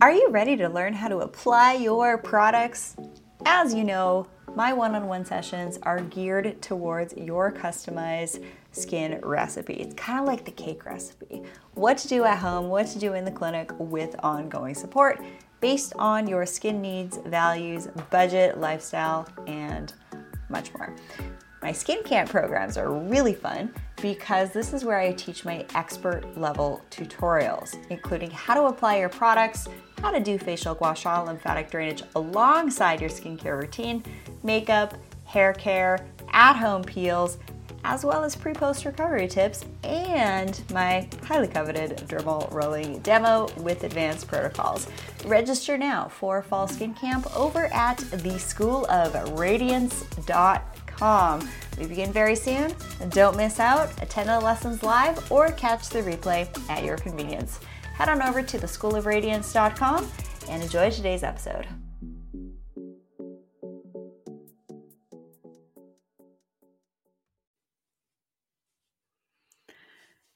Are you ready to learn how to apply your products? As you know, my one on one sessions are geared towards your customized skin recipe. It's kind of like the cake recipe what to do at home, what to do in the clinic with ongoing support based on your skin needs, values, budget, lifestyle, and much more. My skin camp programs are really fun because this is where I teach my expert level tutorials, including how to apply your products, how to do facial gua sha lymphatic drainage alongside your skincare routine, makeup, hair care, at home peels, as well as pre post recovery tips and my highly coveted dermal rolling demo with advanced protocols. Register now for Fall Skin Camp over at theschoolofradiance.com com. We begin very soon. Don't miss out. Attend the lessons live or catch the replay at your convenience. Head on over to theschoolofradiance.com and enjoy today's episode.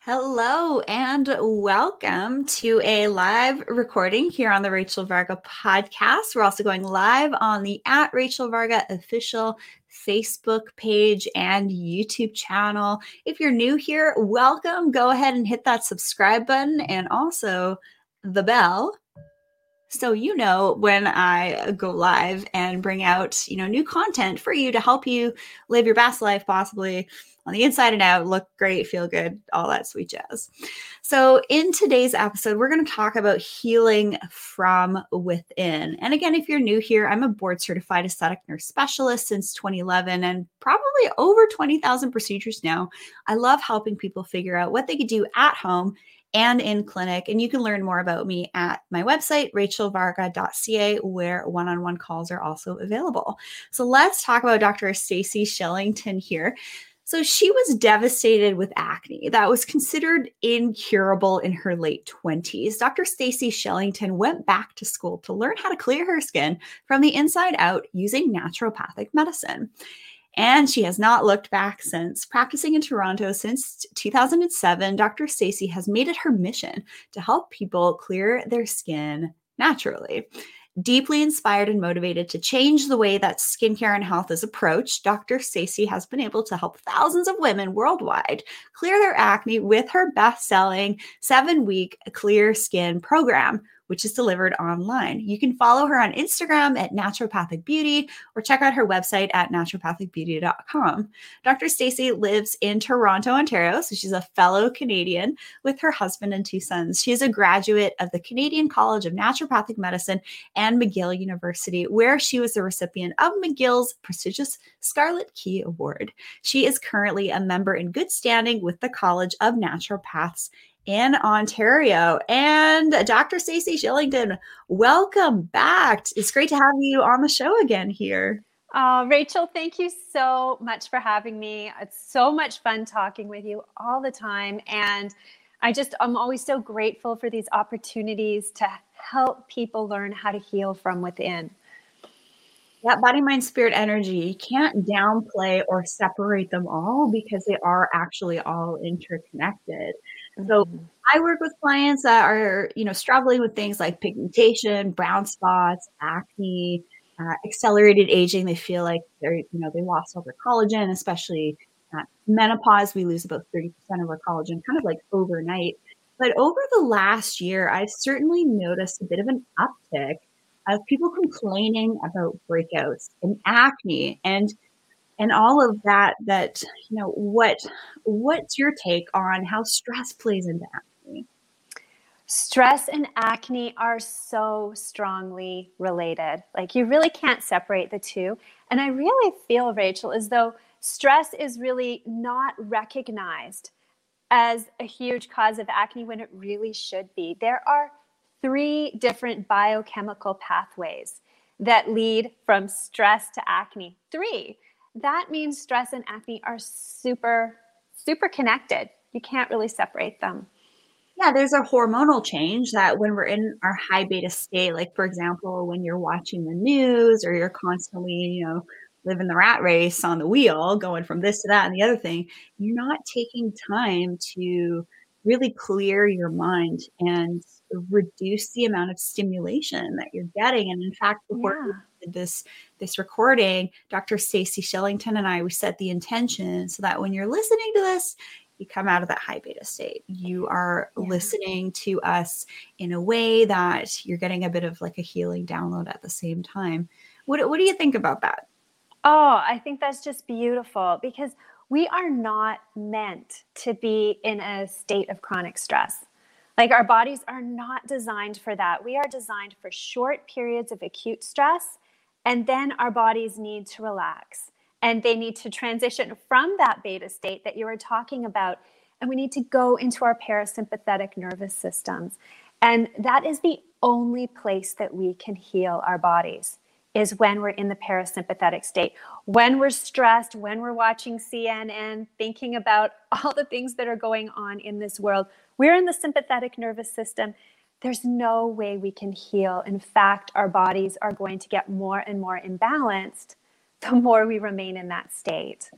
Hello and welcome to a live recording here on the Rachel Varga podcast. We're also going live on the at Rachel Varga official Facebook page and YouTube channel. If you're new here, welcome. Go ahead and hit that subscribe button and also the bell so you know when I go live and bring out, you know, new content for you to help you live your best life possibly on the inside and out, look great, feel good, all that sweet jazz. So, in today's episode, we're going to talk about healing from within. And again, if you're new here, I'm a board certified aesthetic nurse specialist since 2011 and probably over 20,000 procedures now. I love helping people figure out what they could do at home and in clinic. And you can learn more about me at my website, rachelvarga.ca, where one on one calls are also available. So let's talk about Dr. Stacey Shillington here. So she was devastated with acne that was considered incurable in her late 20s. Dr. Stacey Shillington went back to school to learn how to clear her skin from the inside out using naturopathic medicine and she has not looked back since. Practicing in Toronto since 2007, Dr. Stacey has made it her mission to help people clear their skin naturally. Deeply inspired and motivated to change the way that skincare and health is approached, Dr. Stacey has been able to help thousands of women worldwide clear their acne with her best-selling 7-week clear skin program which is delivered online. You can follow her on Instagram at Naturopathic Beauty or check out her website at naturopathicbeauty.com. Dr. Stacey lives in Toronto, Ontario, so she's a fellow Canadian with her husband and two sons. She is a graduate of the Canadian College of Naturopathic Medicine and McGill University, where she was the recipient of McGill's prestigious Scarlet Key Award. She is currently a member in good standing with the College of Naturopaths in Ontario. And Dr. Stacey Shillington, welcome back. It's great to have you on the show again here. Uh, Rachel, thank you so much for having me. It's so much fun talking with you all the time. And I just, I'm always so grateful for these opportunities to help people learn how to heal from within. That body, mind, spirit, energy, you can't downplay or separate them all because they are actually all interconnected. So mm-hmm. I work with clients that are, you know, struggling with things like pigmentation, brown spots, acne, uh, accelerated aging. They feel like they're, you know, they lost all their collagen, especially at menopause. We lose about 30% of our collagen kind of like overnight. But over the last year, I've certainly noticed a bit of an uptick of people complaining about breakouts and acne. And and all of that that you know what what's your take on how stress plays into acne? Stress and acne are so strongly related. Like you really can't separate the two. And i really feel rachel as though stress is really not recognized as a huge cause of acne when it really should be. There are three different biochemical pathways that lead from stress to acne. Three that means stress and acne are super, super connected. You can't really separate them. Yeah, there's a hormonal change that when we're in our high beta state, like for example, when you're watching the news or you're constantly, you know, living the rat race on the wheel, going from this to that and the other thing, you're not taking time to really clear your mind and reduce the amount of stimulation that you're getting. And in fact, before yeah. this this recording, Dr. Stacey Shillington and I we set the intention so that when you're listening to this, you come out of that high beta state. You are yeah. listening to us in a way that you're getting a bit of like a healing download at the same time. What, what do you think about that? Oh, I think that's just beautiful because we are not meant to be in a state of chronic stress. Like our bodies are not designed for that. We are designed for short periods of acute stress, and then our bodies need to relax and they need to transition from that beta state that you were talking about. And we need to go into our parasympathetic nervous systems. And that is the only place that we can heal our bodies is when we're in the parasympathetic state. When we're stressed, when we're watching CNN, thinking about all the things that are going on in this world, we're in the sympathetic nervous system. There's no way we can heal. In fact, our bodies are going to get more and more imbalanced the more we remain in that state.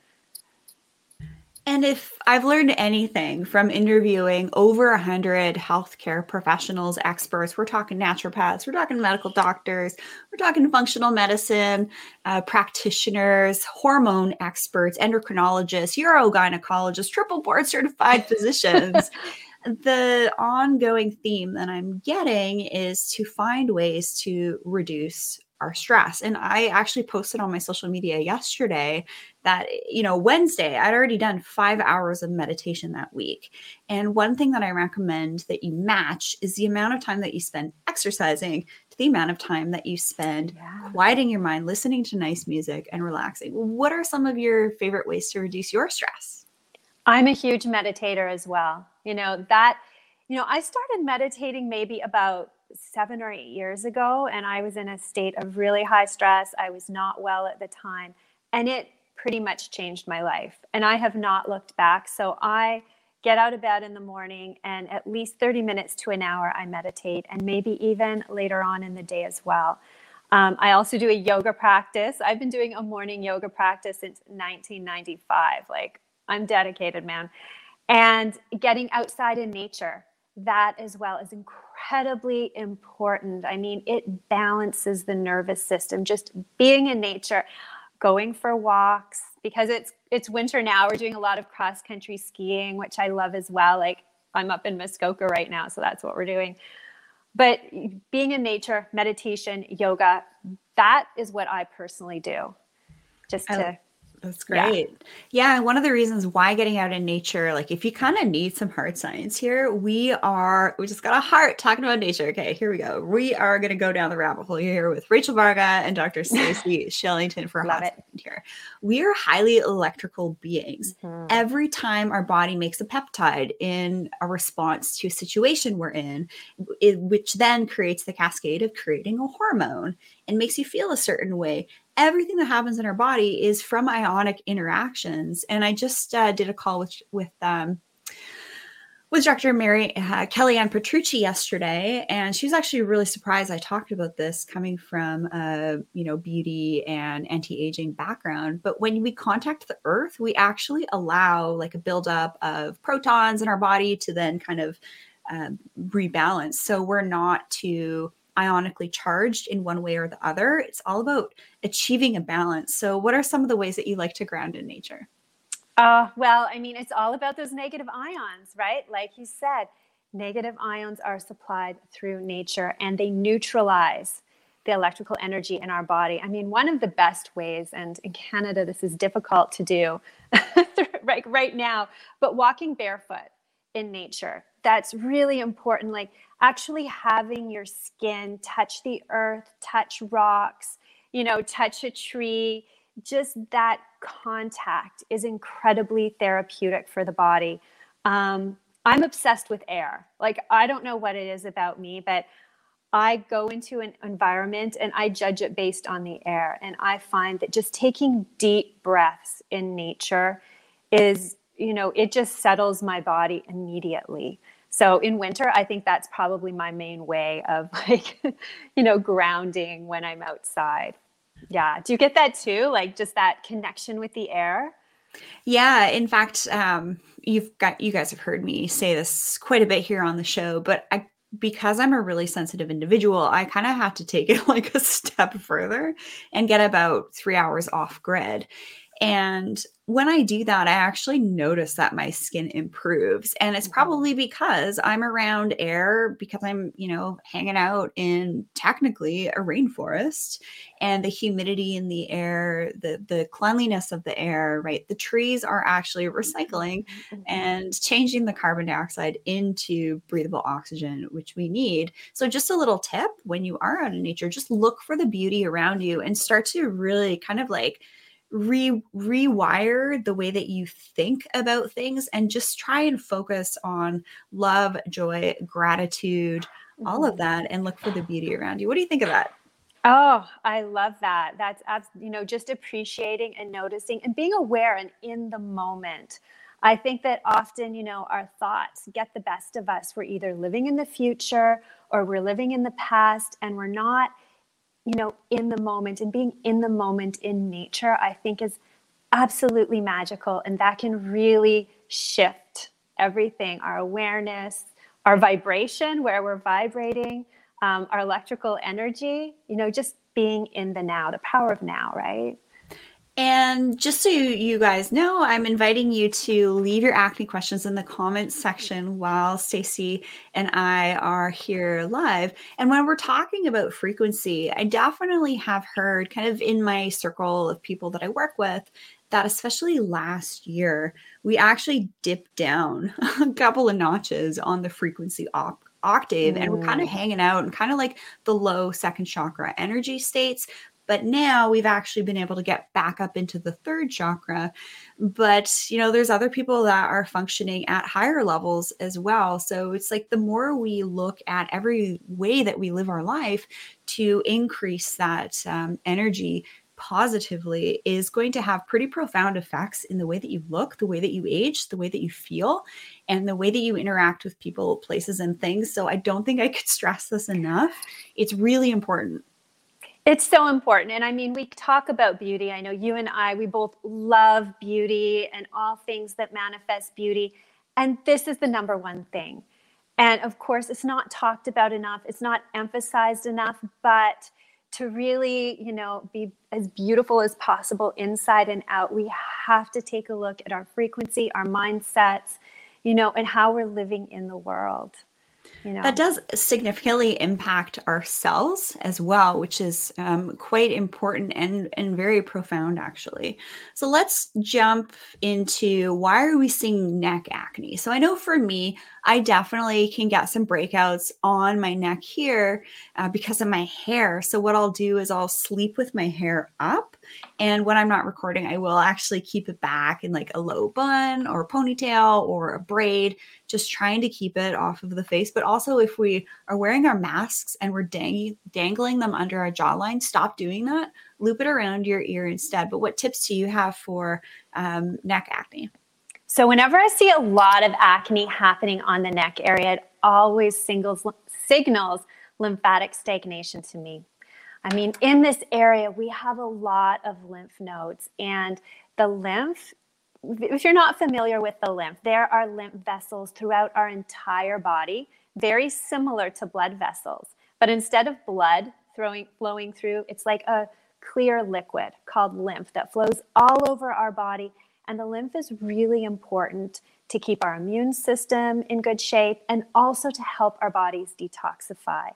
And if I've learned anything from interviewing over a hundred healthcare professionals, experts, we're talking naturopaths, we're talking medical doctors, we're talking functional medicine uh, practitioners, hormone experts, endocrinologists, urogynecologists, triple board certified physicians. the ongoing theme that I'm getting is to find ways to reduce our stress. And I actually posted on my social media yesterday that, you know, Wednesday, I'd already done five hours of meditation that week. And one thing that I recommend that you match is the amount of time that you spend exercising to the amount of time that you spend yeah. quieting your mind, listening to nice music, and relaxing. What are some of your favorite ways to reduce your stress? I'm a huge meditator as well. You know, that, you know, I started meditating maybe about seven or eight years ago, and I was in a state of really high stress. I was not well at the time, and it pretty much changed my life. And I have not looked back. So I get out of bed in the morning, and at least 30 minutes to an hour, I meditate, and maybe even later on in the day as well. Um, I also do a yoga practice. I've been doing a morning yoga practice since 1995. Like, I'm dedicated, man. And getting outside in nature, that as well is incredibly important. I mean, it balances the nervous system. Just being in nature, going for walks because it's it's winter now. We're doing a lot of cross country skiing, which I love as well. Like I'm up in Muskoka right now, so that's what we're doing. But being in nature, meditation, yoga, that is what I personally do. Just to that's great. Yeah. yeah. One of the reasons why getting out in nature, like if you kind of need some hard science here, we are, we just got a heart talking about nature. Okay, here we go. We are going to go down the rabbit hole here with Rachel Varga and Dr. Stacey Shillington for a hot second here. We are highly electrical beings. Mm-hmm. Every time our body makes a peptide in a response to a situation we're in, it, which then creates the cascade of creating a hormone and makes you feel a certain way everything that happens in our body is from ionic interactions. And I just uh, did a call with with um, with Dr. Mary uh, Kellyann Petrucci yesterday, and she was actually really surprised. I talked about this coming from a you know beauty and anti aging background, but when we contact the Earth, we actually allow like a buildup of protons in our body to then kind of um, rebalance. So we're not too ionically charged in one way or the other. It's all about achieving a balance. So, what are some of the ways that you like to ground in nature? Uh, well, I mean, it's all about those negative ions, right? Like you said, negative ions are supplied through nature and they neutralize the electrical energy in our body. I mean, one of the best ways, and in Canada, this is difficult to do right, right now, but walking barefoot in nature. That's really important. Like actually having your skin touch the earth, touch rocks, you know, touch a tree, just that contact is incredibly therapeutic for the body. Um, I'm obsessed with air. Like, I don't know what it is about me, but I go into an environment and I judge it based on the air. And I find that just taking deep breaths in nature is, you know, it just settles my body immediately. So in winter, I think that's probably my main way of like, you know, grounding when I'm outside. Yeah. Do you get that too? Like just that connection with the air? Yeah, in fact, um, you've got you guys have heard me say this quite a bit here on the show, but I because I'm a really sensitive individual, I kind of have to take it like a step further and get about three hours off grid. And when I do that, I actually notice that my skin improves. And it's mm-hmm. probably because I'm around air, because I'm, you know, hanging out in technically a rainforest and the humidity in the air, the, the cleanliness of the air, right? The trees are actually recycling mm-hmm. and changing the carbon dioxide into breathable oxygen, which we need. So, just a little tip when you are out in nature, just look for the beauty around you and start to really kind of like, re rewire the way that you think about things and just try and focus on love, joy, gratitude, all of mm-hmm. that and look for the beauty around you. What do you think of that? Oh, I love that. That's you know just appreciating and noticing and being aware and in the moment. I think that often, you know, our thoughts get the best of us. We're either living in the future or we're living in the past and we're not you know, in the moment and being in the moment in nature, I think is absolutely magical. And that can really shift everything our awareness, our vibration, where we're vibrating, um, our electrical energy, you know, just being in the now, the power of now, right? And just so you guys know, I'm inviting you to leave your acne questions in the comments section while Stacey and I are here live. And when we're talking about frequency, I definitely have heard kind of in my circle of people that I work with that especially last year, we actually dipped down a couple of notches on the frequency op- octave and we're kind of hanging out and kind of like the low second chakra energy states but now we've actually been able to get back up into the third chakra. But, you know, there's other people that are functioning at higher levels as well. So it's like the more we look at every way that we live our life to increase that um, energy positively is going to have pretty profound effects in the way that you look, the way that you age, the way that you feel, and the way that you interact with people, places, and things. So I don't think I could stress this enough. It's really important. It's so important. And I mean, we talk about beauty. I know you and I, we both love beauty and all things that manifest beauty. And this is the number one thing. And of course, it's not talked about enough, it's not emphasized enough, but to really, you know, be as beautiful as possible inside and out, we have to take a look at our frequency, our mindsets, you know, and how we're living in the world. Know. That does significantly impact our cells as well, which is um, quite important and, and very profound, actually. So let's jump into why are we seeing neck acne? So I know for me, I definitely can get some breakouts on my neck here uh, because of my hair. So what I'll do is I'll sleep with my hair up and when I'm not recording, I will actually keep it back in like a low bun or ponytail or a braid, just trying to keep it off of the face. But also, if we are wearing our masks and we're dang- dangling them under our jawline, stop doing that. Loop it around your ear instead. But what tips do you have for um, neck acne? So, whenever I see a lot of acne happening on the neck area, it always singles, signals lymphatic stagnation to me. I mean, in this area, we have a lot of lymph nodes, and the lymph, if you're not familiar with the lymph, there are lymph vessels throughout our entire body, very similar to blood vessels. But instead of blood throwing, flowing through, it's like a clear liquid called lymph that flows all over our body. And the lymph is really important to keep our immune system in good shape and also to help our bodies detoxify.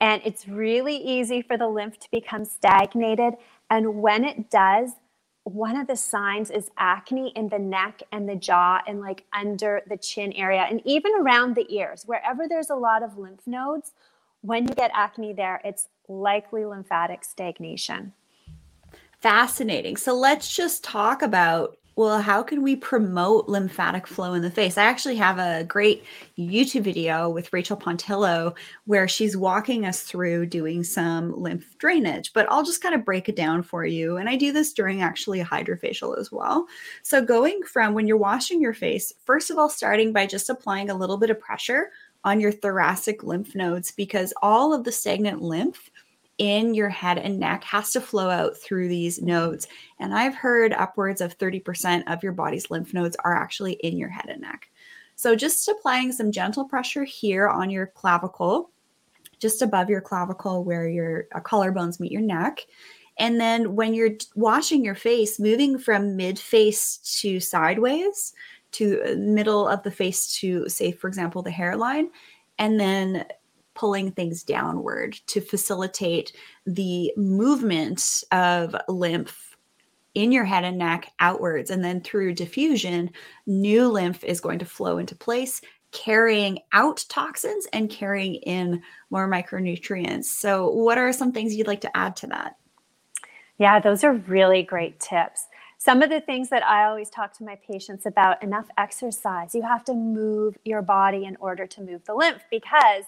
And it's really easy for the lymph to become stagnated. And when it does, one of the signs is acne in the neck and the jaw and like under the chin area and even around the ears. Wherever there's a lot of lymph nodes, when you get acne there, it's likely lymphatic stagnation. Fascinating. So let's just talk about well, how can we promote lymphatic flow in the face? I actually have a great YouTube video with Rachel Pontillo where she's walking us through doing some lymph drainage, but I'll just kind of break it down for you. And I do this during actually a hydrofacial as well. So, going from when you're washing your face, first of all, starting by just applying a little bit of pressure on your thoracic lymph nodes because all of the stagnant lymph in your head and neck has to flow out through these nodes. And I've heard upwards of 30% of your body's lymph nodes are actually in your head and neck. So just applying some gentle pressure here on your clavicle, just above your clavicle where your uh, collarbones meet your neck. And then when you're washing your face, moving from mid face to sideways to uh, middle of the face to, say, for example, the hairline, and then pulling things downward to facilitate the movement of lymph in your head and neck outwards. And then through diffusion, new lymph is going to flow into place, carrying out toxins and carrying in more micronutrients. So, what are some things you'd like to add to that? Yeah, those are really great tips. Some of the things that I always talk to my patients about enough exercise. You have to move your body in order to move the lymph because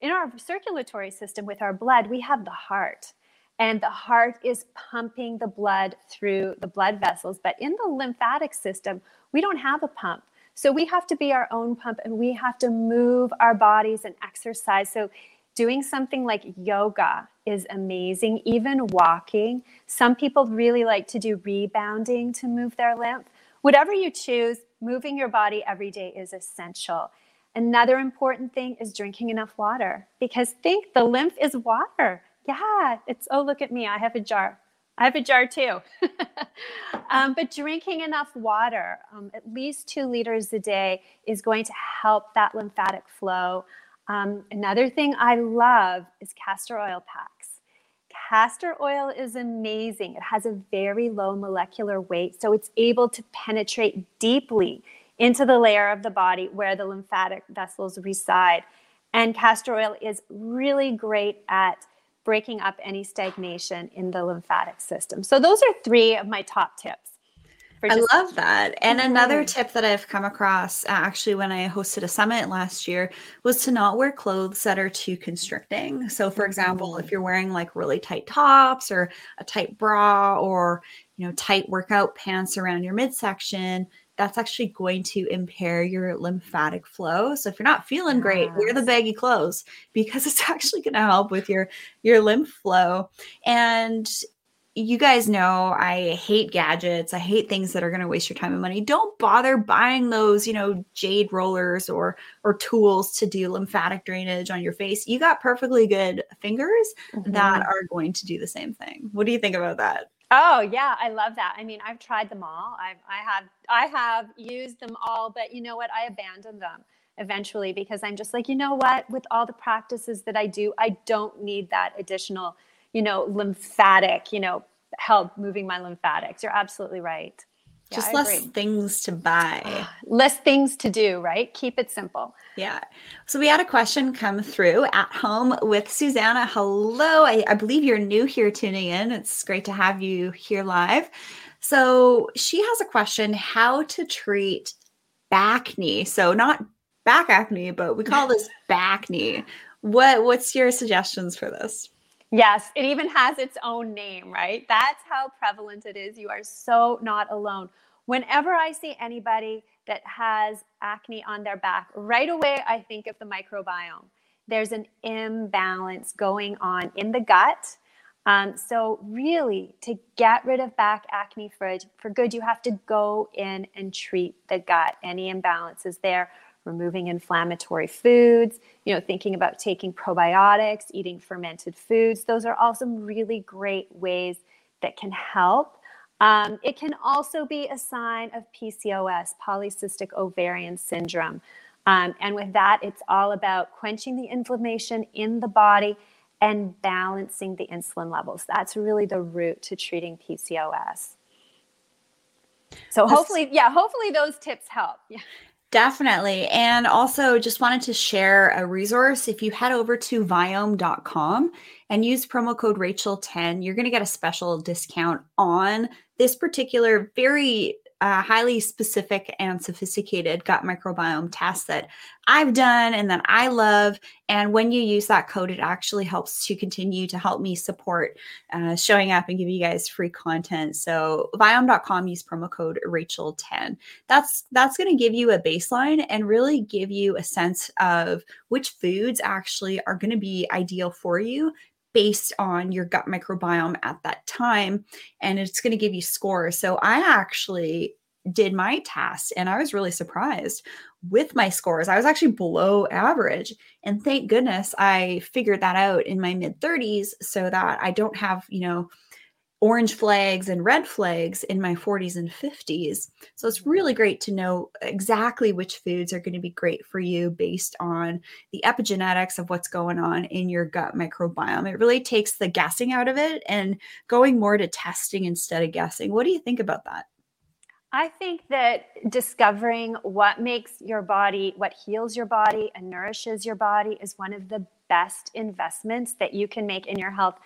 in our circulatory system with our blood, we have the heart. And the heart is pumping the blood through the blood vessels. But in the lymphatic system, we don't have a pump. So we have to be our own pump and we have to move our bodies and exercise. So doing something like yoga is amazing, even walking. Some people really like to do rebounding to move their lymph. Whatever you choose, moving your body every day is essential. Another important thing is drinking enough water because think the lymph is water. Yeah, it's, oh, look at me. I have a jar. I have a jar too. um, but drinking enough water, um, at least two liters a day, is going to help that lymphatic flow. Um, another thing I love is castor oil packs. Castor oil is amazing. It has a very low molecular weight, so it's able to penetrate deeply into the layer of the body where the lymphatic vessels reside. And castor oil is really great at breaking up any stagnation in the lymphatic system. So, those are three of my top tips. I love that. And mm-hmm. another tip that I've come across uh, actually when I hosted a summit last year was to not wear clothes that are too constricting. So for example, mm-hmm. if you're wearing like really tight tops or a tight bra or, you know, tight workout pants around your midsection, that's actually going to impair your lymphatic flow. So if you're not feeling great, wear the baggy clothes because it's actually going to help with your your lymph flow. And you guys know I hate gadgets. I hate things that are going to waste your time and money. Don't bother buying those, you know, jade rollers or or tools to do lymphatic drainage on your face. You got perfectly good fingers mm-hmm. that are going to do the same thing. What do you think about that? Oh yeah, I love that. I mean, I've tried them all. I've I have I have used them all, but you know what? I abandoned them eventually because I'm just like, you know what? With all the practices that I do, I don't need that additional, you know, lymphatic, you know, help moving my lymphatics. You're absolutely right. Yeah, Just less things to buy. less things to do, right? Keep it simple. Yeah. So we had a question come through at home with Susanna. Hello. I, I believe you're new here tuning in. It's great to have you here live. So she has a question how to treat bacne. So not back acne, but we call this bacne. What what's your suggestions for this? Yes, it even has its own name, right? That's how prevalent it is. You are so not alone. Whenever I see anybody that has acne on their back, right away I think of the microbiome. There's an imbalance going on in the gut. Um, so, really, to get rid of back acne for, for good, you have to go in and treat the gut. Any imbalances there removing inflammatory foods, you know, thinking about taking probiotics, eating fermented foods. Those are all some really great ways that can help. Um, it can also be a sign of PCOS, polycystic ovarian syndrome. Um, and with that, it's all about quenching the inflammation in the body and balancing the insulin levels. That's really the route to treating PCOS. So hopefully, yeah, hopefully those tips help. Yeah. Definitely. And also, just wanted to share a resource. If you head over to viome.com and use promo code Rachel10, you're going to get a special discount on this particular very uh, highly specific and sophisticated gut microbiome test that I've done and that I love. And when you use that code, it actually helps to continue to help me support uh, showing up and give you guys free content. So viome.com, use promo code Rachel10. That's that's going to give you a baseline and really give you a sense of which foods actually are going to be ideal for you based on your gut microbiome at that time and it's going to give you scores so i actually did my test and I was really surprised with my scores. I was actually below average. And thank goodness I figured that out in my mid 30s so that I don't have, you know, orange flags and red flags in my 40s and 50s. So it's mm-hmm. really great to know exactly which foods are going to be great for you based on the epigenetics of what's going on in your gut microbiome. It really takes the guessing out of it and going more to testing instead of guessing. What do you think about that? I think that discovering what makes your body, what heals your body and nourishes your body is one of the best investments that you can make in your health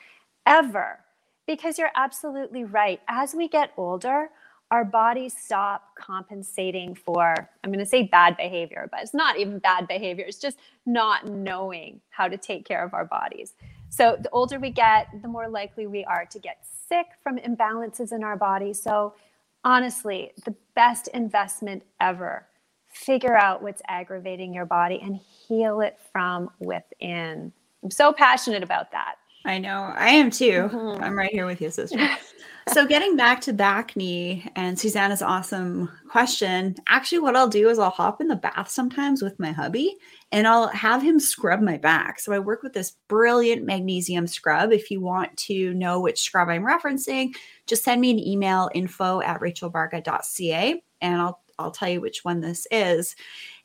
ever. Because you're absolutely right. As we get older, our bodies stop compensating for, I'm going to say bad behavior, but it's not even bad behavior. It's just not knowing how to take care of our bodies. So the older we get, the more likely we are to get sick from imbalances in our body. So honestly, the best investment ever. Figure out what's aggravating your body and heal it from within. I'm so passionate about that. I know. I am too. Mm-hmm. I'm right here with you, sister. so, getting back to bacne and Susanna's awesome question. Actually, what I'll do is I'll hop in the bath sometimes with my hubby and I'll have him scrub my back. So, I work with this brilliant magnesium scrub. If you want to know which scrub I'm referencing, just send me an email info at rachelvarga.ca and I'll I'll tell you which one this is.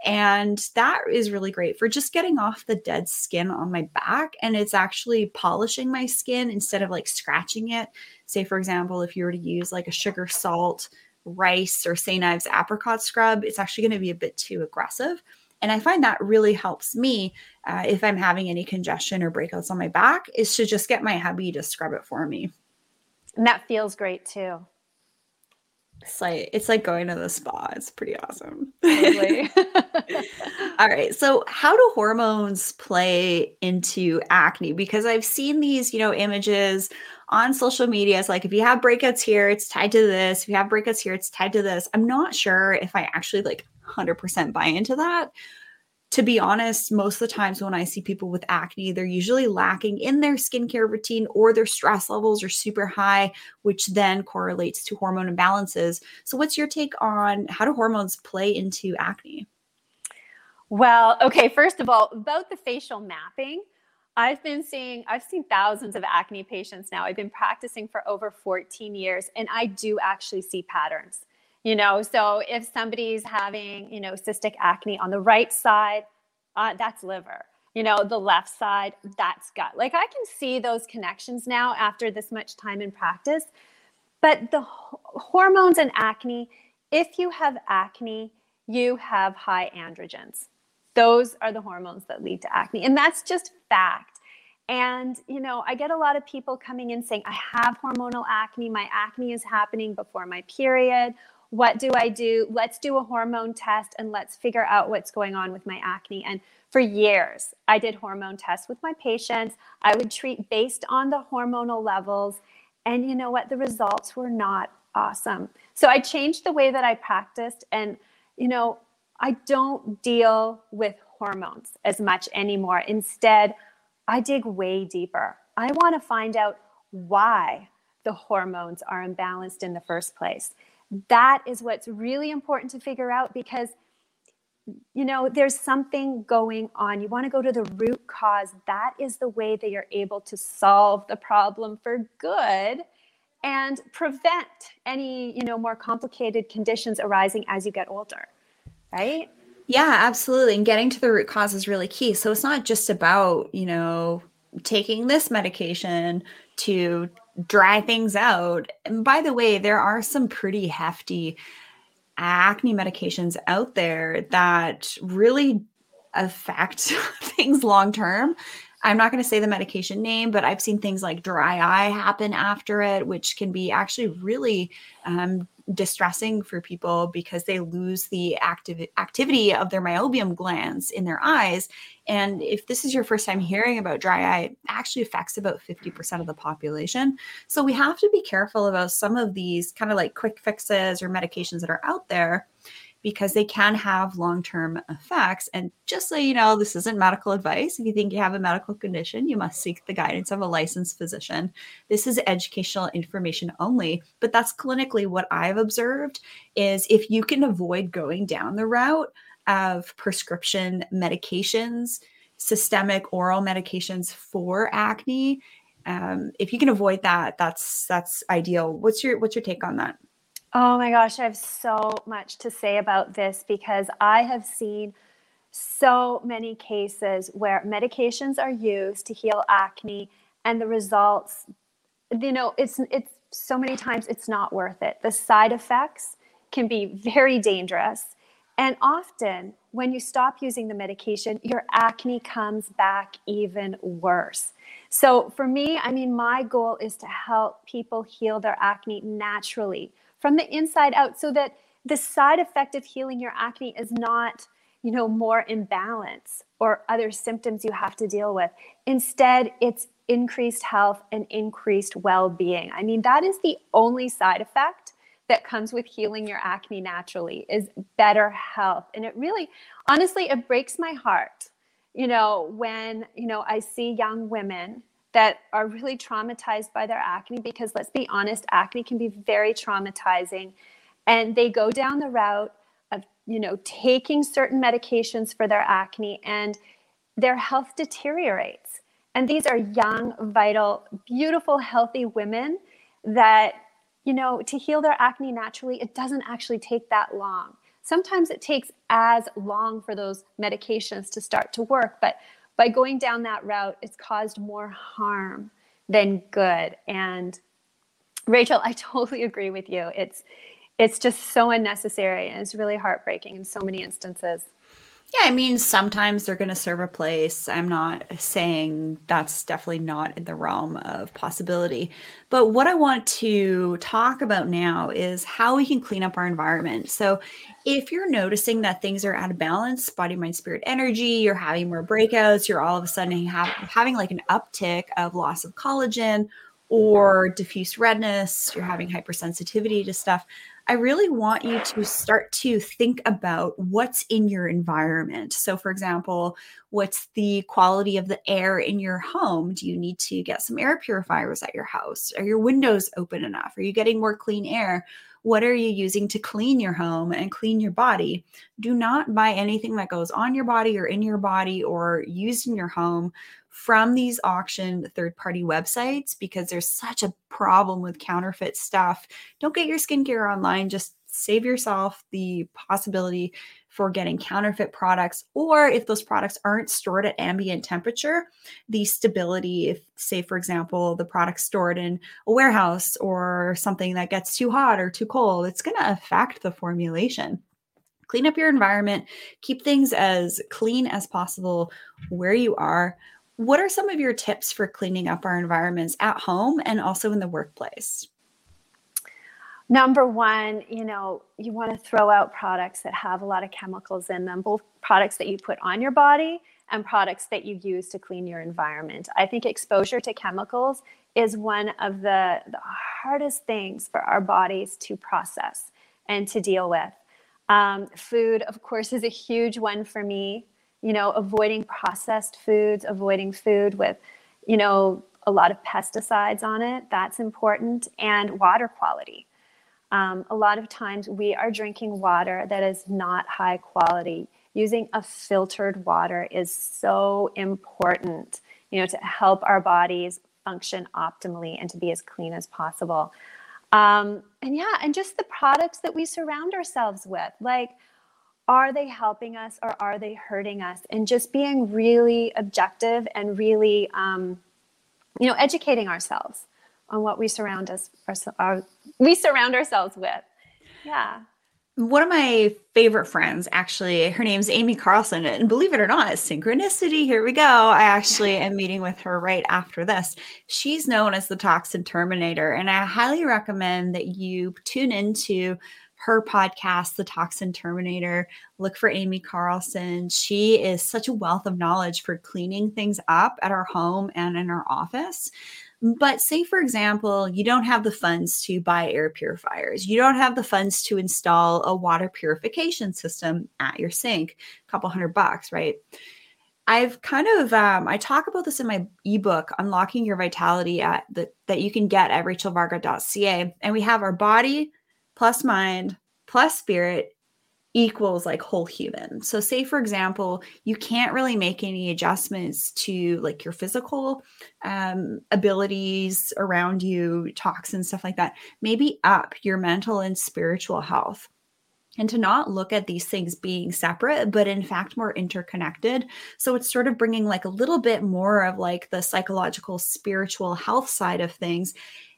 And that is really great for just getting off the dead skin on my back. And it's actually polishing my skin instead of like scratching it. Say, for example, if you were to use like a sugar salt, rice, or St. Ives apricot scrub, it's actually going to be a bit too aggressive. And I find that really helps me uh, if I'm having any congestion or breakouts on my back, is to just get my hubby to scrub it for me. And that feels great too. It's like it's like going to the spa. It's pretty awesome. Totally. All right. So how do hormones play into acne? Because I've seen these, you know, images on social media. It's like if you have breakouts here, it's tied to this. If you have breakouts here, it's tied to this. I'm not sure if I actually like 100% buy into that to be honest, most of the times when I see people with acne, they're usually lacking in their skincare routine or their stress levels are super high, which then correlates to hormone imbalances. So, what's your take on how do hormones play into acne? Well, okay, first of all, about the facial mapping, I've been seeing, I've seen thousands of acne patients now. I've been practicing for over 14 years, and I do actually see patterns you know so if somebody's having you know cystic acne on the right side uh, that's liver. You know the left side that's gut. Like i can see those connections now after this much time in practice. But the hormones and acne if you have acne you have high androgens. Those are the hormones that lead to acne and that's just fact. And you know i get a lot of people coming in saying i have hormonal acne. My acne is happening before my period what do I do? Let's do a hormone test and let's figure out what's going on with my acne. And for years, I did hormone tests with my patients. I would treat based on the hormonal levels. And you know what? The results were not awesome. So I changed the way that I practiced. And, you know, I don't deal with hormones as much anymore. Instead, I dig way deeper. I want to find out why the hormones are imbalanced in the first place that is what's really important to figure out because you know there's something going on. You want to go to the root cause. That is the way that you're able to solve the problem for good and prevent any you know more complicated conditions arising as you get older right? Yeah absolutely. And getting to the root cause is really key. So it's not just about you know taking this medication to dry things out. And by the way, there are some pretty hefty acne medications out there that really affect things long term. I'm not going to say the medication name, but I've seen things like dry eye happen after it, which can be actually really um, distressing for people because they lose the active activity of their meibomian glands in their eyes. And if this is your first time hearing about dry eye, it actually affects about 50% of the population. So we have to be careful about some of these kind of like quick fixes or medications that are out there because they can have long term effects. And just so you know, this isn't medical advice. If you think you have a medical condition, you must seek the guidance of a licensed physician. This is educational information only, but that's clinically what I've observed is if you can avoid going down the route of prescription medications, systemic oral medications for acne, um, if you can avoid that, that's that's ideal. What's your what's your take on that? Oh my gosh, I have so much to say about this because I have seen so many cases where medications are used to heal acne and the results you know it's it's so many times it's not worth it. The side effects can be very dangerous and often when you stop using the medication your acne comes back even worse. So for me, I mean my goal is to help people heal their acne naturally from the inside out so that the side effect of healing your acne is not you know more imbalance or other symptoms you have to deal with. Instead it's increased health and increased well-being. I mean that is the only side effect that comes with healing your acne naturally is better health. And it really honestly it breaks my heart you know when you know i see young women that are really traumatized by their acne because let's be honest acne can be very traumatizing. And they go down the route of you know taking certain medications for their acne and their health deteriorates. And these are young vital beautiful healthy women that you know to heal their acne naturally it doesn't actually take that long. Sometimes it takes as long for those medications to start to work but by going down that route, it's caused more harm than good. And Rachel, I totally agree with you. It's it's just so unnecessary and it's really heartbreaking in so many instances. Yeah, I mean, sometimes they're going to serve a place. I'm not saying that's definitely not in the realm of possibility. But what I want to talk about now is how we can clean up our environment. So, if you're noticing that things are out of balance, body, mind, spirit, energy, you're having more breakouts, you're all of a sudden having like an uptick of loss of collagen or diffuse redness, you're having hypersensitivity to stuff. I really want you to start to think about what's in your environment. So, for example, what's the quality of the air in your home? Do you need to get some air purifiers at your house? Are your windows open enough? Are you getting more clean air? What are you using to clean your home and clean your body? Do not buy anything that goes on your body or in your body or used in your home from these auction third party websites because there's such a problem with counterfeit stuff. Don't get your skincare online, just save yourself the possibility for getting counterfeit products or if those products aren't stored at ambient temperature the stability if say for example the product stored in a warehouse or something that gets too hot or too cold it's going to affect the formulation clean up your environment keep things as clean as possible where you are what are some of your tips for cleaning up our environments at home and also in the workplace? Number one, you know, you want to throw out products that have a lot of chemicals in them, both products that you put on your body and products that you use to clean your environment. I think exposure to chemicals is one of the, the hardest things for our bodies to process and to deal with. Um, food, of course, is a huge one for me you know, avoiding processed foods, avoiding food with, you know, a lot of pesticides on it. That's important. And water quality. Um, a lot of times we are drinking water that is not high quality. Using a filtered water is so important, you know, to help our bodies function optimally and to be as clean as possible. Um, and yeah, and just the products that we surround ourselves with, like are they helping us or are they hurting us? And just being really objective and really, um, you know, educating ourselves on what we surround us, our, our, we surround ourselves with. Yeah. One of my favorite friends, actually, her name's Amy Carlson. And believe it or not, synchronicity, here we go. I actually am meeting with her right after this. She's known as the Toxin Terminator. And I highly recommend that you tune into her podcast, The Toxin Terminator. Look for Amy Carlson. She is such a wealth of knowledge for cleaning things up at our home and in our office. But say, for example, you don't have the funds to buy air purifiers, you don't have the funds to install a water purification system at your sink, a couple hundred bucks, right? I've kind of um, I talk about this in my ebook, Unlocking Your Vitality, at the, that you can get at rachelvarga.ca, and we have our body plus mind plus spirit equals like whole human. So say for example, you can't really make any adjustments to like your physical um, abilities around you, toxins, stuff like that. Maybe up your mental and spiritual health. And to not look at these things being separate, but in fact more interconnected. So it's sort of bringing like a little bit more of like the psychological, spiritual health side of things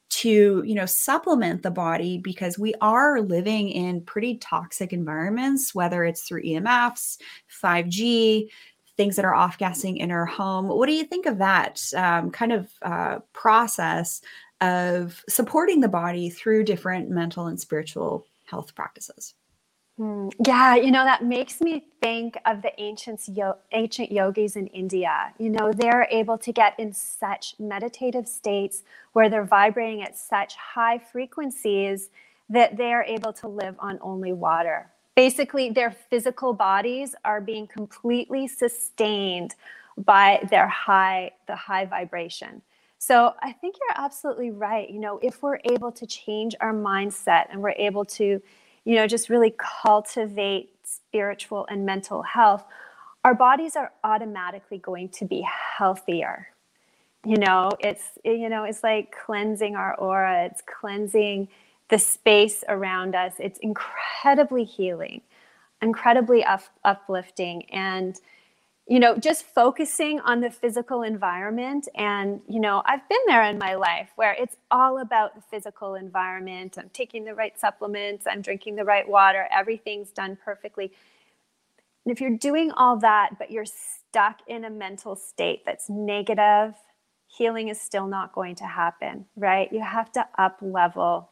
to you know supplement the body because we are living in pretty toxic environments whether it's through emfs 5g things that are off-gassing in our home what do you think of that um, kind of uh, process of supporting the body through different mental and spiritual health practices. Mm, yeah, you know, that makes me think of the ancient, yo- ancient yogis in India. You know, they're able to get in such meditative states where they're vibrating at such high frequencies that they're able to live on only water. Basically, their physical bodies are being completely sustained by their high, the high vibration. So I think you're absolutely right. You know, if we're able to change our mindset and we're able to you know, just really cultivate spiritual and mental health, our bodies are automatically going to be healthier. You know, it's you know, it's like cleansing our aura, it's cleansing the space around us. It's incredibly healing, incredibly up- uplifting and you know, just focusing on the physical environment. And, you know, I've been there in my life where it's all about the physical environment. I'm taking the right supplements, I'm drinking the right water, everything's done perfectly. And if you're doing all that, but you're stuck in a mental state that's negative, healing is still not going to happen, right? You have to up level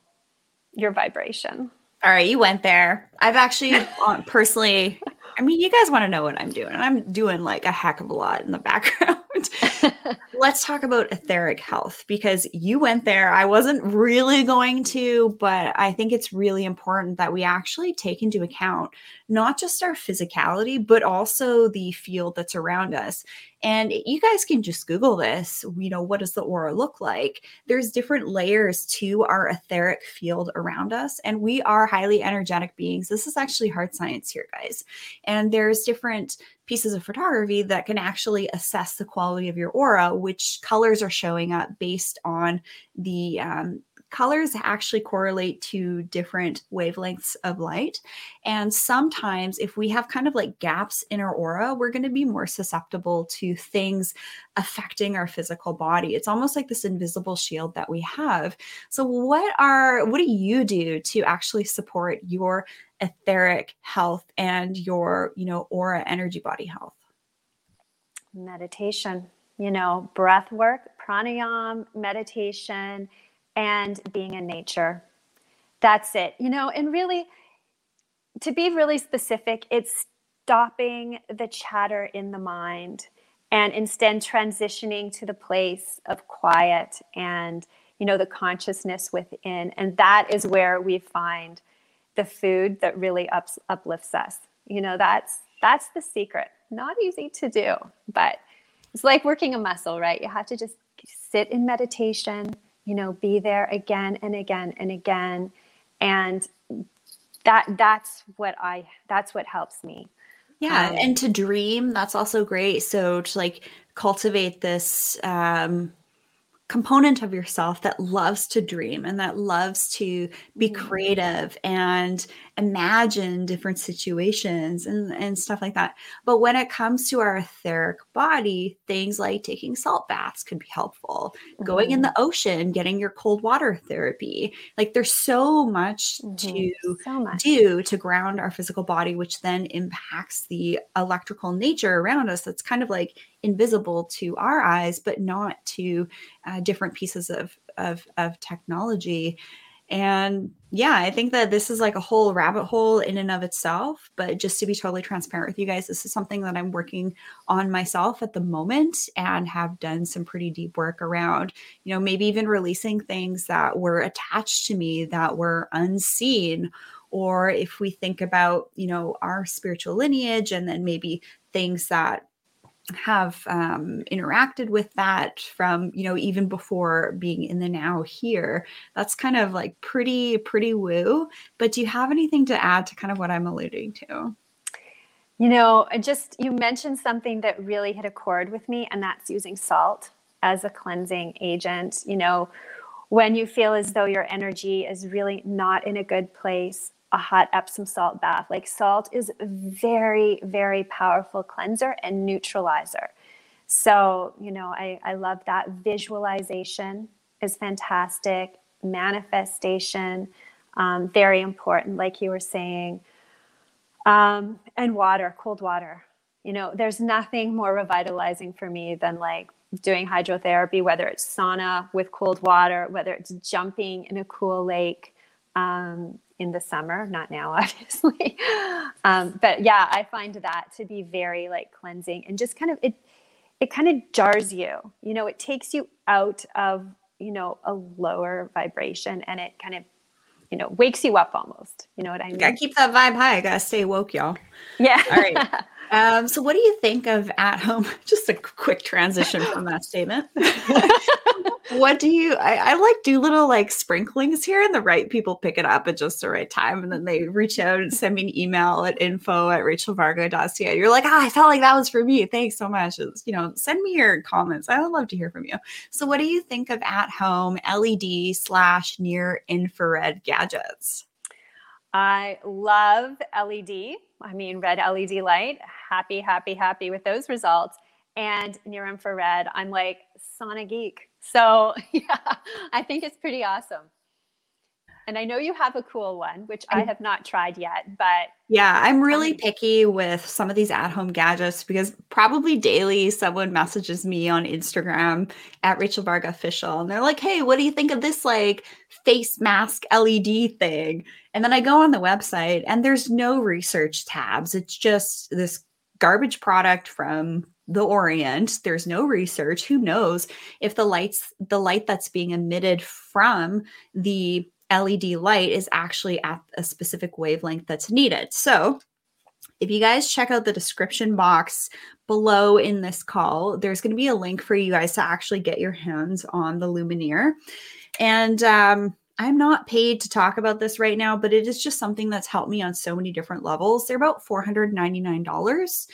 your vibration. All right, you went there. I've actually uh, personally I mean, you guys want to know what I'm doing. I'm doing like a heck of a lot in the background. Let's talk about etheric health because you went there. I wasn't really going to, but I think it's really important that we actually take into account not just our physicality, but also the field that's around us. And you guys can just Google this. You know, what does the aura look like? There's different layers to our etheric field around us, and we are highly energetic beings. This is actually hard science here, guys. And there's different pieces of photography that can actually assess the quality of your aura, which colors are showing up based on the um, colors actually correlate to different wavelengths of light. And sometimes, if we have kind of like gaps in our aura, we're going to be more susceptible to things affecting our physical body. It's almost like this invisible shield that we have. So, what are what do you do to actually support your etheric health and your, you know, aura energy body health? Meditation, you know, breath work, pranayam, meditation, and being in nature. That's it. You know, and really, to be really specific, it's stopping the chatter in the mind and instead transitioning to the place of quiet and you know the consciousness within and that is where we find the food that really ups, uplifts us. You know that's that's the secret. Not easy to do but it's like working a muscle right? You have to just sit in meditation you know be there again and again and again. And that that's what i that's what helps me. Yeah um, and to dream that's also great. So to like cultivate this um component of yourself that loves to dream and that loves to be mm-hmm. creative and imagine different situations and, and stuff like that. But when it comes to our etheric body, things like taking salt baths could be helpful. Mm-hmm. Going in the mm-hmm. ocean, getting your cold water therapy. Like there's so much mm-hmm. to so much. do to ground our physical body, which then impacts the electrical nature around us. That's kind of like invisible to our eyes, but not to uh, different pieces of, of, of technology And yeah, I think that this is like a whole rabbit hole in and of itself. But just to be totally transparent with you guys, this is something that I'm working on myself at the moment and have done some pretty deep work around, you know, maybe even releasing things that were attached to me that were unseen. Or if we think about, you know, our spiritual lineage and then maybe things that have um, interacted with that from you know even before being in the now here that's kind of like pretty pretty woo. But do you have anything to add to kind of what i'm alluding to? You know just you mentioned something that really hit a chord with me and that's using salt as a cleansing agent. You know when you feel as though your energy is really not in a good place a hot Epsom salt bath. Like salt is very, very powerful cleanser and neutralizer. So, you know, I, I love that. Visualization is fantastic. Manifestation, um, very important, like you were saying. Um, and water, cold water. You know, there's nothing more revitalizing for me than like doing hydrotherapy, whether it's sauna with cold water, whether it's jumping in a cool lake. Um, in the summer, not now, obviously. um, but yeah, I find that to be very like cleansing and just kind of it it kind of jars you. You know, it takes you out of, you know, a lower vibration and it kind of, you know, wakes you up almost. You know what I mean? Gotta keep that vibe high. I gotta stay woke, y'all. Yeah. All right. Um, so what do you think of at home? Just a quick transition from that statement. what do you I, I, like do little like sprinklings here and the right people pick it up at just the right time. And then they reach out and send me an email at info at rachelvarga.ca you're like ah, i felt like that was for me. Thanks so much. It's, you know send me your comments. I would love to hear from you. So what do you think of at home led slash near infrared gadgets? I love led i mean red led light happy happy happy with those results and near infrared i'm like sauna geek so yeah, I think it's pretty awesome. And I know you have a cool one, which I have not tried yet, but yeah, I'm um, really picky with some of these at home gadgets because probably daily someone messages me on Instagram at Rachel Varga Official and they're like, hey, what do you think of this like face mask LED thing? And then I go on the website and there's no research tabs. It's just this garbage product from the Orient. There's no research. Who knows if the lights, the light that's being emitted from the LED light is actually at a specific wavelength that's needed. So, if you guys check out the description box below in this call, there's going to be a link for you guys to actually get your hands on the Lumineer. And um, I'm not paid to talk about this right now, but it is just something that's helped me on so many different levels. They're about $499.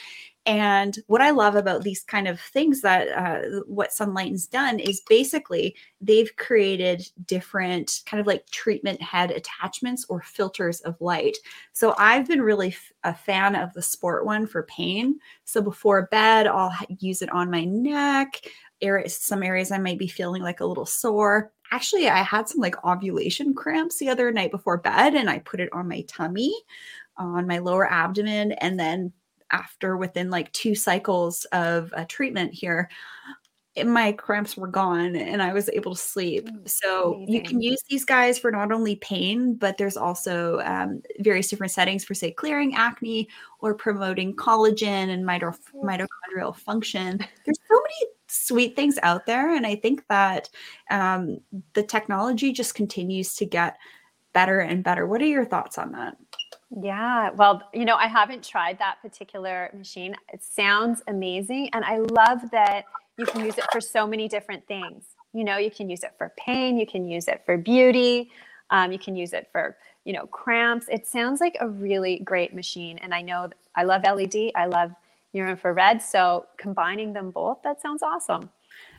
And what I love about these kind of things that uh, what Sunlighten's done is basically they've created different kind of like treatment head attachments or filters of light. So I've been really f- a fan of the sport one for pain. So before bed, I'll use it on my neck. Some areas I might be feeling like a little sore. Actually, I had some like ovulation cramps the other night before bed, and I put it on my tummy, on my lower abdomen, and then after within like two cycles of a treatment here my cramps were gone and I was able to sleep. Mm, so Amazing. you can use these guys for not only pain, but there's also um, various different settings for, say, clearing acne or promoting collagen and mito- mitochondrial function. There's so many sweet things out there. And I think that um, the technology just continues to get better and better. What are your thoughts on that? Yeah, well, you know, I haven't tried that particular machine. It sounds amazing. And I love that you can use it for so many different things. You know, you can use it for pain, you can use it for beauty, um, you can use it for, you know, cramps. It sounds like a really great machine. And I know I love LED, I love near infrared. So combining them both, that sounds awesome.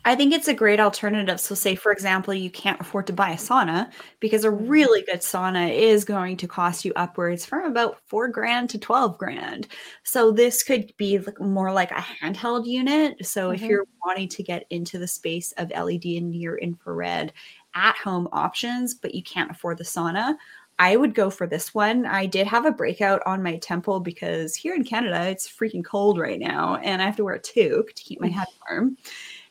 I think it's a great alternative. So, say, for example, you can't afford to buy a sauna because a mm-hmm. really good sauna is going to cost you upwards from about four grand to 12 grand. So, this could be more like a handheld unit. So, mm-hmm. if you're wanting to get into the space of LED and near infrared at home options, but you can't afford the sauna, I would go for this one. I did have a breakout on my temple because here in Canada, it's freaking cold right now and I have to wear a toque to keep my head warm.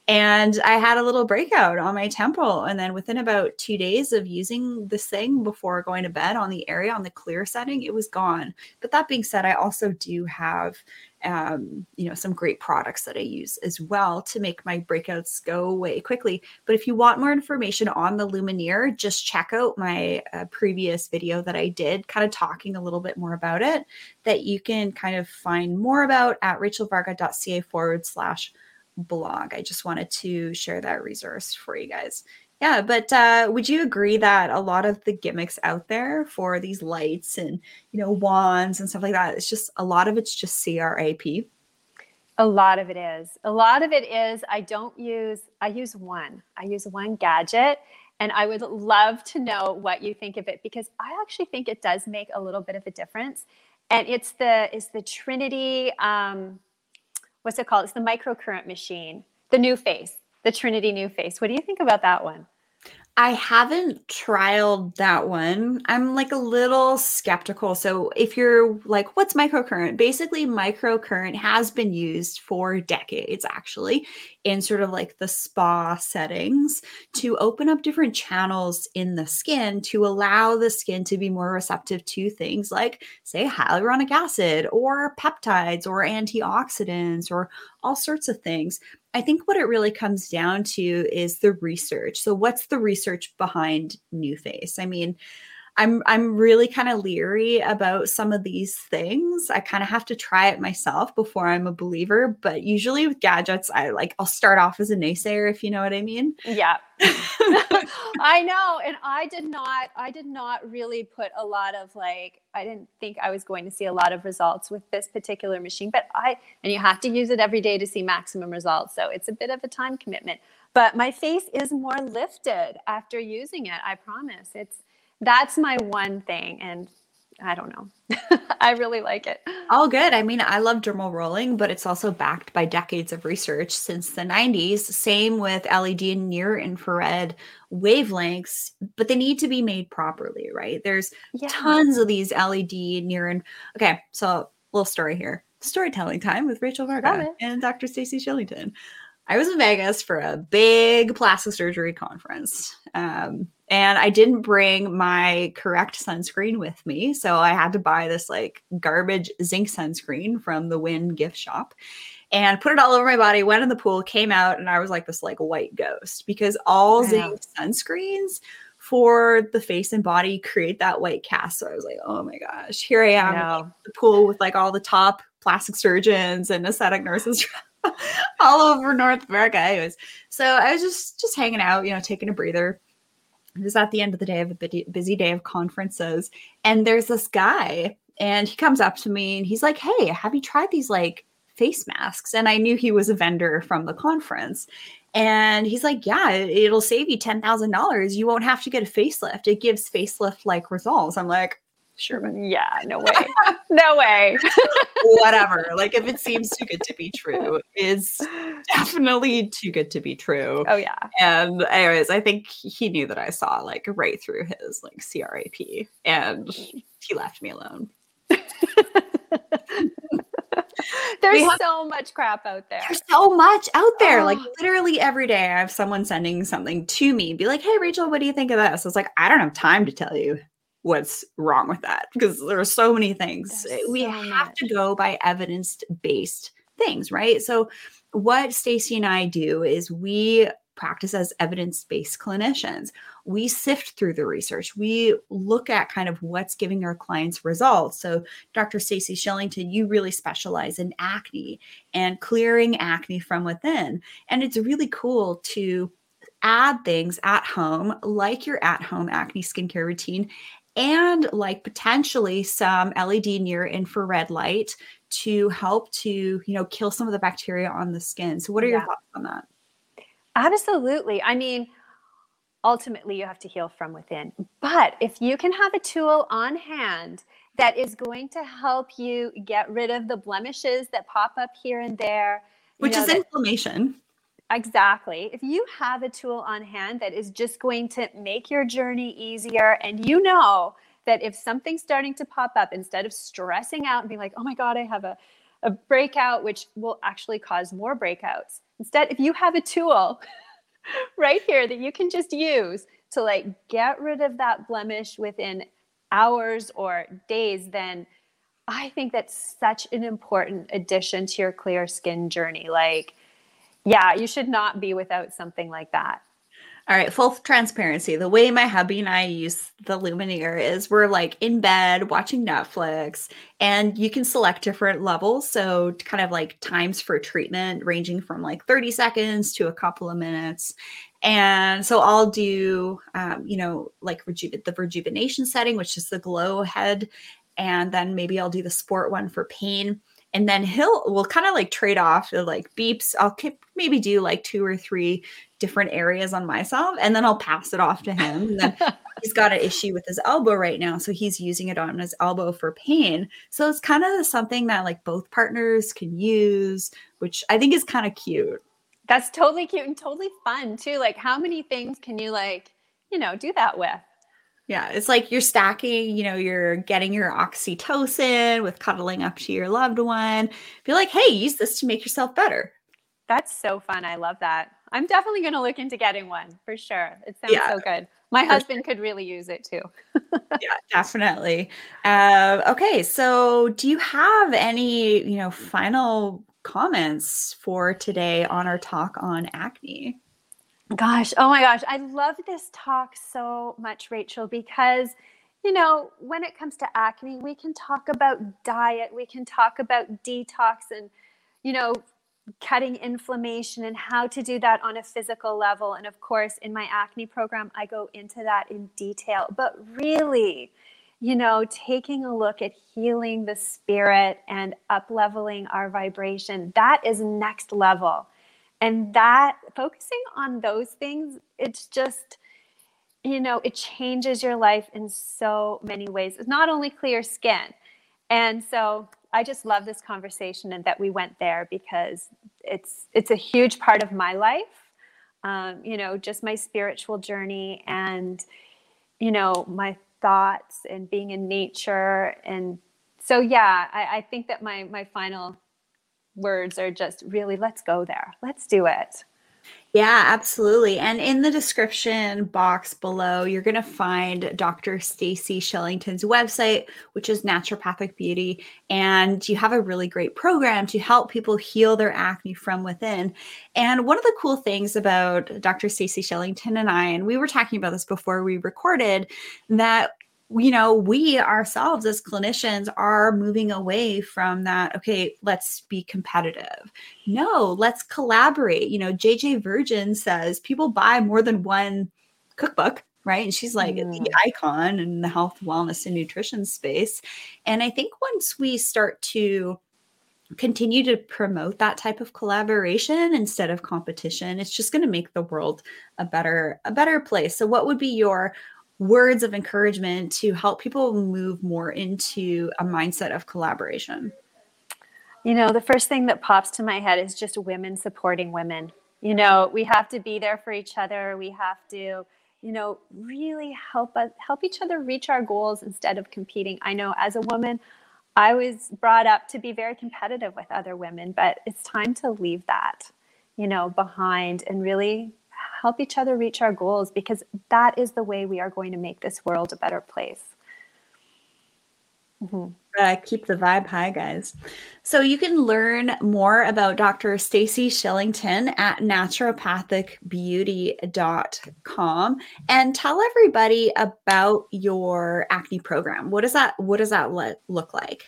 and I had a little breakout on my temple. And then within about two days of using this thing before going to bed on the area on the clear setting, it was gone. But that being said, I also do have um, you know, some great products that I use as well to make my breakouts go away quickly. But if you want more information on the Lumineer, just check out my uh, previous video that I did, kind of talking a little bit more about it, that you can kind of find more about at rachelvarga.ca forward slash blog. I just wanted to share that resource for you guys. Yeah, but uh, would you agree that a lot of the gimmicks out there for these lights and you know wands and stuff like that, it's just a lot of it's just CRAP. A lot of it is. A lot of it is. I don't use. I use one. I use one gadget, and I would love to know what you think of it because I actually think it does make a little bit of a difference. And it's the it's the Trinity. Um, what's it called? It's the microcurrent machine, the NuFace, the Trinity NuFace. What do you think about that one? I haven't trialed that one. I'm like a little skeptical. So, if you're like, what's microcurrent? Basically, microcurrent has been used for decades, actually, in sort of like the spa settings to open up different channels in the skin to allow the skin to be more receptive to things like, say, hyaluronic acid or peptides or antioxidants or all sorts of things. I think what it really comes down to is the research. So, what's the research behind NuFace? I mean, I'm I'm really kind of leery about some of these things. I kind of have to try it myself before I'm a believer, but usually with gadgets I like I'll start off as a naysayer if you know what I mean. Yeah. I know and I did not I did not really put a lot of like I didn't think I was going to see a lot of results with this particular machine, but I and you have to use it every day to see maximum results. So it's a bit of a time commitment. But my face is more lifted after using it. I promise. It's that's my one thing. And I don't know. I really like it. All good. I mean, I love dermal rolling, but it's also backed by decades of research since the 90s. Same with LED and near infrared wavelengths, but they need to be made properly, right? There's yeah. tons of these LED near and okay, so a little story here. Storytelling time with Rachel Varga and Dr. Stacey Shillington. I was in Vegas for a big plastic surgery conference. Um, and I didn't bring my correct sunscreen with me. So I had to buy this like garbage zinc sunscreen from the Wynn gift shop and put it all over my body, went in the pool, came out, and I was like this like white ghost because all zinc sunscreens for the face and body create that white cast. So I was like, oh my gosh, here I am I in the pool with like all the top plastic surgeons and aesthetic nurses all over North America. Anyways, so I was just just hanging out, you know, taking a breather. It was at the end of the day of a busy day of conferences and there's this guy and he comes up to me and he's like hey have you tried these like face masks? And i knew he was a vendor from the conference. And he's like yeah it'll save you $10000 you won't have to get a facelift. It gives facelift like results. I'm like Sure. Yeah, no way. no way. Whatever. Like if it seems too good to be true, is definitely too good to be true. Oh yeah. And anyways, I think he knew that I saw like right through his like CRAP and mm. he left me alone. there's have, so much crap out there. There's so much out there. Oh. Like literally every day I have someone sending something to me, be like, hey Rachel, what do you think of this? I was like, I don't have time to tell you what's wrong with that because there are so many things. There's eh, we so have much. to go by evidence based things, right? So, what Stacey and I do is we practice as evidence based clinicians. We sift through the research. We look at kind of what's giving our clients results. So, Dr. Stacey Shillington, you really specialize in acne and clearing acne from within. And it's really cool to add things at home, like your at home acne skincare routine, and like potentially some LED near infrared light to help to, you know, kill some of the bacteria on the skin. So what are yeah. your thoughts on that? Absolutely. I mean, ultimately you have to heal from within. But if you can have a tool on hand that is going to help you get rid of the blemishes that pop up here and there, which know, is inflammation. Exactly. If you have a tool on hand that is just going to make your journey easier, and you know that if something's starting to pop up, instead of stressing out and being like, oh my God, I have a, a breakout, which will actually cause more breakouts, Instead, if you have a tool right here that you can just use to like get rid of that blemish within hours or days, then I think that's such an important addition to your clear skin journey. Like, yeah, you should not be without something like that. All right, full transparency. The way my hubby and I use the Lumineer is we're like in bed watching Netflix, and you can select different levels. So, kind of like times for treatment ranging from like 30 seconds to a couple of minutes. And so I'll do, um, you know, like reju- the rejuvenation setting, which is the glow head. And then maybe I'll do the sport one for pain and then he'll will kind of like trade off the like beeps. I'll maybe do like two or three different areas on myself and then i'll pass it off to him. And then he's got an issue with his elbow right now so he's using it on his elbow for pain. So it's kind of something that like both partners can use which i think is kind of cute. That's totally cute and totally fun too. Like how many things can you like you know do that with yeah, it's like you're stacking, you know, you're getting your oxytocin with cuddling up to your loved one. Be like, hey, use this to make yourself better. That's so fun. I love that. I'm definitely going to look into getting one for sure. It sounds yeah, so good. My husband could really use it too. yeah, definitely. Uh, okay, so do you have any, you know, final comments for today on our talk on acne? Gosh, oh my gosh, I love this talk so much, Rachel, because you know, when it comes to acne, we can talk about diet, we can talk about detox and, you know, cutting inflammation and how to do that on a physical level. And of course, in my acne program, I go into that in detail. But really, you know, taking a look at healing the spirit and up leveling our vibration, that is next level and that focusing on those things it's just you know it changes your life in so many ways. It's not only clear skin. And so i just love this conversation and that we went there because it's it's a huge part of my life um, you know just my spiritual journey and you know my thoughts and being in nature. And so yeah I, I think that my my final words are just really let's go there. Let's do it. Yeah, absolutely. And in the description box below, you're going to find Dr. Stacey Shillington's website, which is Naturopathic Beauty, and you have a really great program to help people heal their acne from within. And one of the cool things about Dr. Stacey Shillington and I, and we were talking about this before we recorded, that you know, we ourselves as clinicians are moving away from that. Okay, let's be competitive. No, let's collaborate. You know, JJ Virgin says people buy more than one cookbook, right? And she's like mm. the icon in the health, wellness, and nutrition space. And I think once we start to continue to promote that type of collaboration instead of competition it's just going to make the world a better a better place so what would be your words of encouragement to help people move more into a mindset of collaboration? You know, the first thing that pops to my head is just women supporting women. You know, we have to be there for each other. We have to, you know, really help us help each other reach our goals instead of competing. I know as a woman, I was brought up to be very competitive with other women, but it's time to leave that, you know, behind and really help each other reach our goals because that is the way we are going to make this world a better place. Mm-hmm. Uh, keep the vibe high, guys. So you can learn more about Dr. Stacey Shillington at naturopathicbeauty.com and tell everybody about your acne program. What does that what does that look like?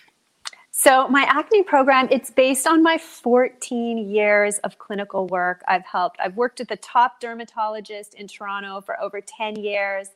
So my acne program, it's based on my 14 years of clinical work. I've helped. I've worked at the top dermatologist in Toronto for over 10 years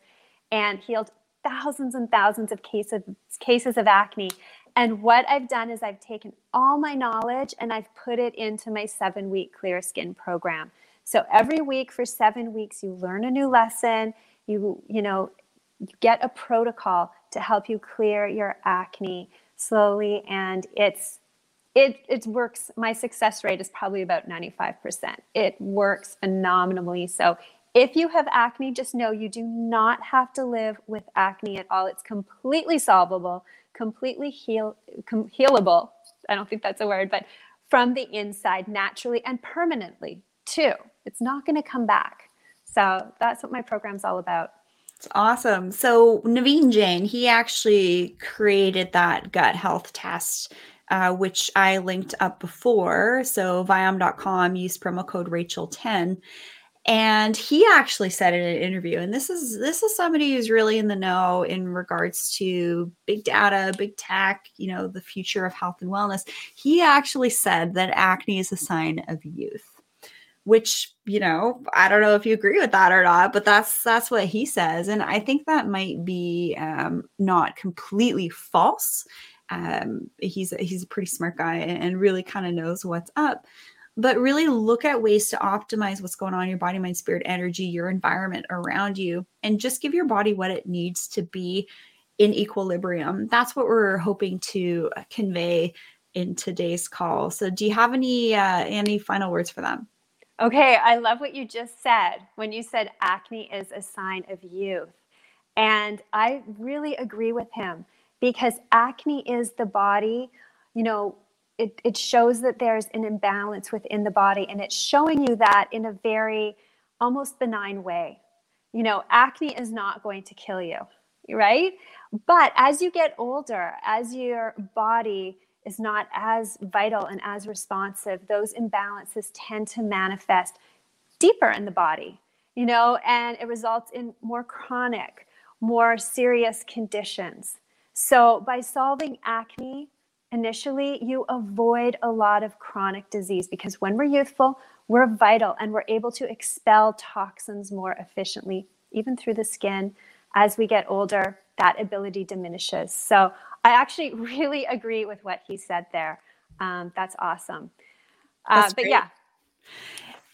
and healed thousands and thousands of cases cases of acne. And what I've done is I've taken all my knowledge and I've put it into my 7-week clear skin program. So every week for 7 weeks you learn a new lesson, you you know, you get a protocol to help you clear your acne slowly and it's it it works my success rate is probably about 95% it works phenomenally so if you have acne just know you do not have to live with acne at all it's completely solvable completely heal com- healable i don't think that's a word but from the inside naturally and permanently too. It's not going to come back. So that's what my program's all about. It's awesome. So Naveen Jain, he actually created that gut health test, uh, which I linked up before. So viome.com, use promo code Rachel10. And he actually said in an interview, and this is this is somebody who's really in the know in regards to big data, big tech, you know, the future of health and wellness. He actually said that acne is a sign of youth which you know i don't know if you agree with that or not but that's that's what he says and i think that might be um, not completely false. Um, he's he's a pretty smart guy and really kind of knows what's up but really look at ways to optimize what's going on in your body mind spirit energy your environment around you and just give your body what it needs to be in equilibrium. That's what we're hoping to convey in today's call. So do you have any uh, any final words for them Okay, I love what you just said when you said acne is a sign of youth. And I really agree with him because acne is the body, you know, it, it shows that there's an imbalance within the body and it's showing you that in a very almost benign way. You know, acne is not going to kill you, right? But as you get older, as your body is not as vital and as responsive, those imbalances tend to manifest deeper in the body, you know, and it results in more chronic, more serious conditions. So, by solving acne, initially, you avoid a lot of chronic disease because when we're youthful, we're vital and we're able to expel toxins more efficiently, even through the skin. As we get older, that ability diminishes. So, I actually really agree with what he said there. Um, that's awesome. Uh, that's but yeah.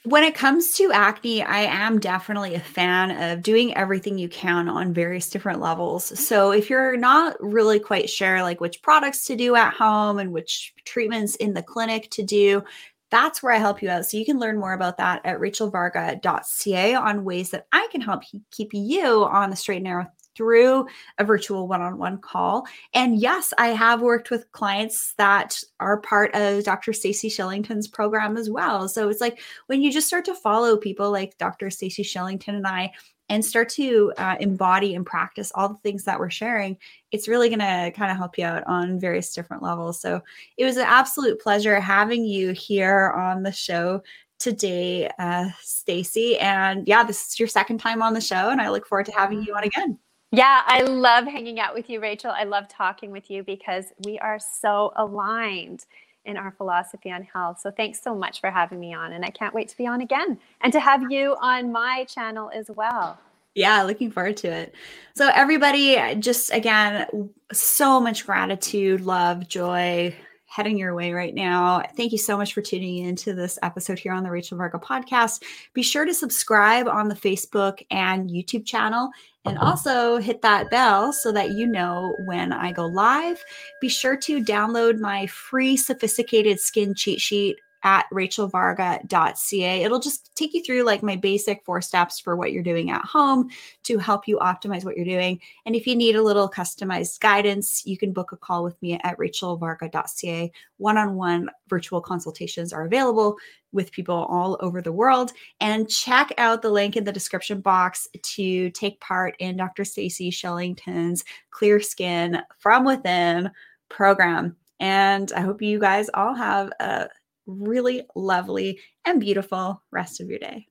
When it comes to acne, I am definitely a fan of doing everything you can on various different levels. So if you're not really quite sure like which products to do at home and which treatments in the clinic to do, that's where I help you out. So you can learn more about that at rachelvarga.ca on ways that I can help keep you on the straight and narrow through a virtual one on one call. And yes, I have worked with clients that are part of Dr. Stacey Shillington's program as well. So it's like when you just start to follow people like Dr. Stacey Shillington and I and start to uh, embody and practice all the things that we're sharing, it's really going to kind of help you out on various different levels. So it was an absolute pleasure having you here on the show today, uh, Stacey. And yeah, this is your second time on the show, and I look forward to having you on again. Yeah, I love hanging out with you, Rachel. I love talking with you because we are so aligned in our philosophy on health. So thanks so much for having me on. And I can't wait to be on again and to have you on my channel as well. Yeah, looking forward to it. So, everybody, just again, so much gratitude, love, joy, heading your way right now. Thank you so much for tuning into this episode here on the Rachel Varga podcast. Be sure to subscribe on the Facebook and YouTube channel and uh-huh. also hit that bell so that you know when I go live. Be sure to download my free sophisticated skin cheat sheet at rachelvarga.ca. It'll just take you through like my basic four steps for what you're doing at home to help you optimize what you're doing. And if you need a little customized guidance, you can book a call with me at rachelvarga.ca. One on one virtual consultations are available with people all over the world. And check out the link in the description box to take part in Dr. Stacey Shillington's Clear Skin from Within program. And I hope you guys all have a really lovely and beautiful rest of your day.